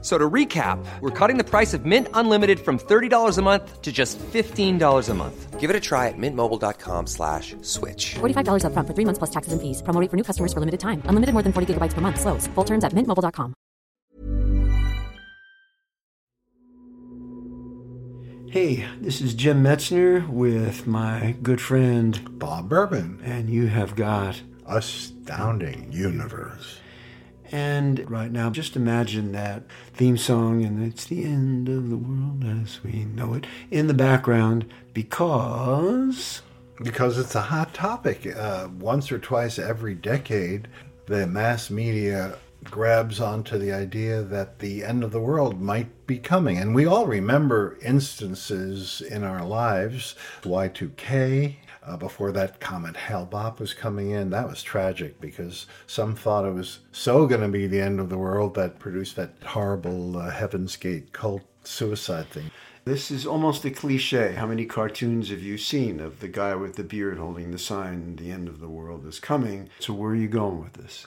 F- So to recap, we're cutting the price of Mint Unlimited from $30 a month to just $15 a month. Give it a try at mintmobile.com slash switch. $45 upfront for three months plus taxes and fees. Promo rate for new customers for limited time. Unlimited more than 40 gigabytes per month. Slows. Full terms at mintmobile.com. Hey, this is Jim Metzner with my good friend, Bob Berman. and you have got. Astounding Universe. And right now, just imagine that theme song, and it's the end of the world as we know it, in the background because. Because it's a hot topic. Uh, once or twice every decade, the mass media grabs onto the idea that the end of the world might be coming. And we all remember instances in our lives Y2K. Uh, before that comet Hale-Bopp was coming in, that was tragic because some thought it was so going to be the end of the world that produced that horrible uh, Heaven's Gate cult suicide thing. This is almost a cliche. How many cartoons have you seen of the guy with the beard holding the sign, the end of the world is coming? So, where are you going with this?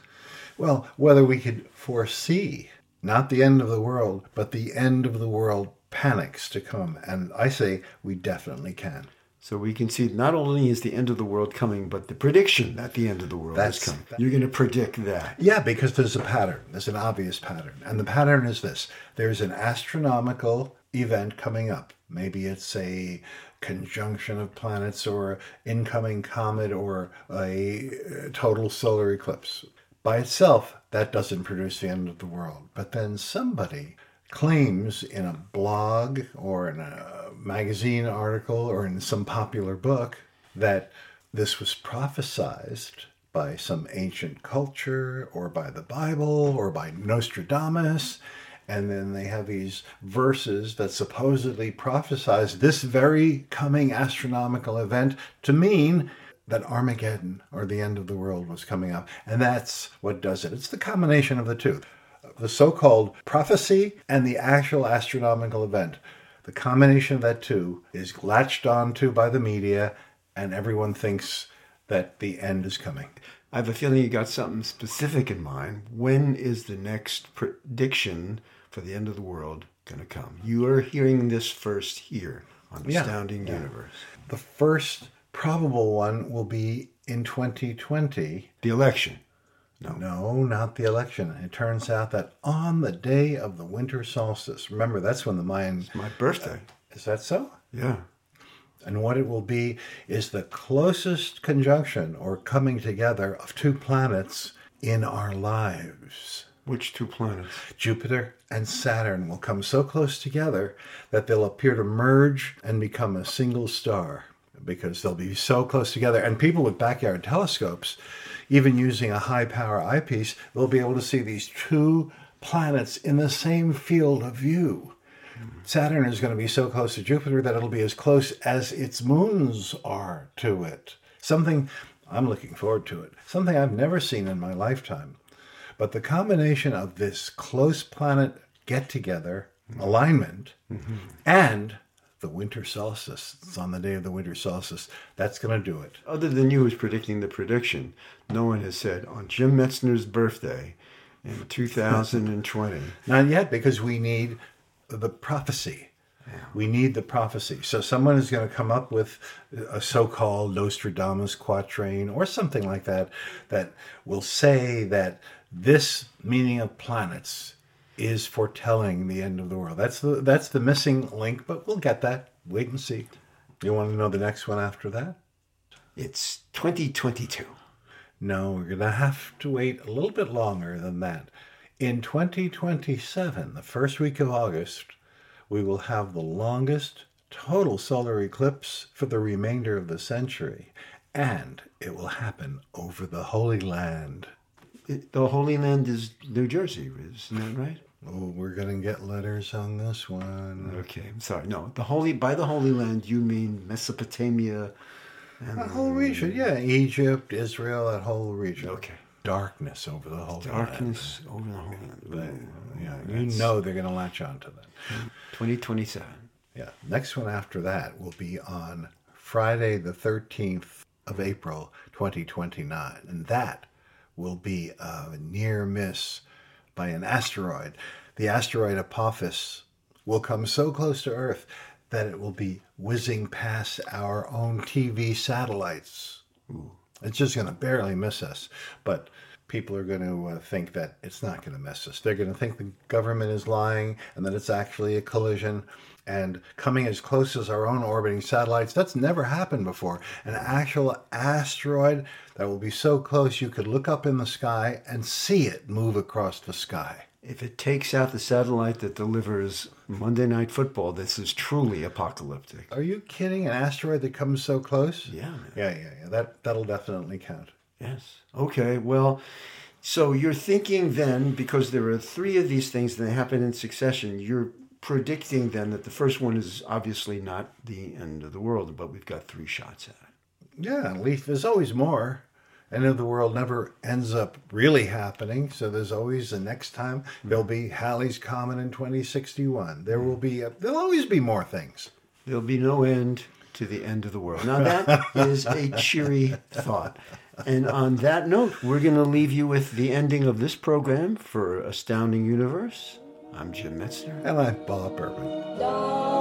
Well, whether we could foresee not the end of the world, but the end of the world panics to come. And I say we definitely can. So we can see not only is the end of the world coming, but the prediction that the end of the world That's- is coming. You're going to predict that. Yeah, because there's a pattern. There's an obvious pattern. And the pattern is this there's an astronomical event coming up. Maybe it's a conjunction of planets or incoming comet or a uh, total solar eclipse. By itself, that doesn't produce the end of the world. But then somebody claims in a blog or in a magazine article or in some popular book that this was prophesized by some ancient culture or by the Bible or by Nostradamus. And then they have these verses that supposedly prophesize this very coming astronomical event to mean that Armageddon or the end of the world was coming up. And that's what does it. It's the combination of the two the so called prophecy and the actual astronomical event. The combination of that two is latched onto by the media, and everyone thinks that the end is coming. I have a feeling you got something specific in mind. When is the next prediction for the end of the world going to come? You are hearing this first here on Yeah. Astounding Universe. The first probable one will be in 2020. The election. No, not the election. It turns out that on the day of the winter solstice, remember that's when the Mayan. It's My birthday. Uh, is that so? Yeah. And what it will be is the closest conjunction or coming together of two planets in our lives. Which two planets? Jupiter and Saturn will come so close together that they'll appear to merge and become a single star because they'll be so close together. And people with backyard telescopes, even using a high power eyepiece, they'll be able to see these two planets in the same field of view. Saturn is going to be so close to Jupiter that it'll be as close as its moons are to it. Something I'm looking forward to it. Something I've never seen in my lifetime. But the combination of this close planet get together, alignment, mm-hmm. and the winter solstice, it's on the day of the winter solstice, that's going to do it. Other than you who's predicting the prediction, no one has said on Jim Metzner's birthday in 2020. Not yet, because we need the prophecy. We need the prophecy. So someone is going to come up with a so-called Nostradamus quatrain or something like that that will say that this meaning of planets is foretelling the end of the world. That's the that's the missing link, but we'll get that. Wait and see. You want to know the next one after that? It's 2022. No, we're going to have to wait a little bit longer than that. In 2027, the first week of August, we will have the longest total solar eclipse for the remainder of the century, and it will happen over the Holy Land. It, the Holy Land is New Jersey, isn't that right? Oh, we're going to get letters on this one. Okay, I'm sorry. No, the Holy by the Holy Land you mean Mesopotamia and The whole region, yeah. Egypt, Israel, that whole region. Okay. darkness over the whole Darkness over the whole planet. Yeah, you know they're going to latch onto that. 2027. Yeah. Next one after that will be on Friday, the 13th of April, 2029. And that will be a near miss by an asteroid. The asteroid Apophis will come so close to Earth that it will be whizzing past our own TV satellites. It's just going to barely miss us. But people are going to uh, think that it's not going to miss us. They're going to think the government is lying and that it's actually a collision. And coming as close as our own orbiting satellites, that's never happened before. An actual asteroid that will be so close you could look up in the sky and see it move across the sky. If it takes out the satellite that delivers Monday Night Football, this is truly apocalyptic. Are you kidding? An asteroid that comes so close? Yeah, man. Yeah, yeah, yeah. That that'll definitely count. Yes. Okay. Well, so you're thinking then, because there are three of these things that happen in succession, you're predicting then that the first one is obviously not the end of the world, but we've got three shots at it. Yeah, at least there's always more. End of the world never ends up really happening, so there's always the next time. Hmm. There'll be Halley's Comet in 2061. There hmm. will be a, there'll always be more things. There'll be no end to the end of the world. Now, that is a cheery thought. And on that note, we're going to leave you with the ending of this program for Astounding Universe. I'm Jim Metzner. And I'm Bob Berman.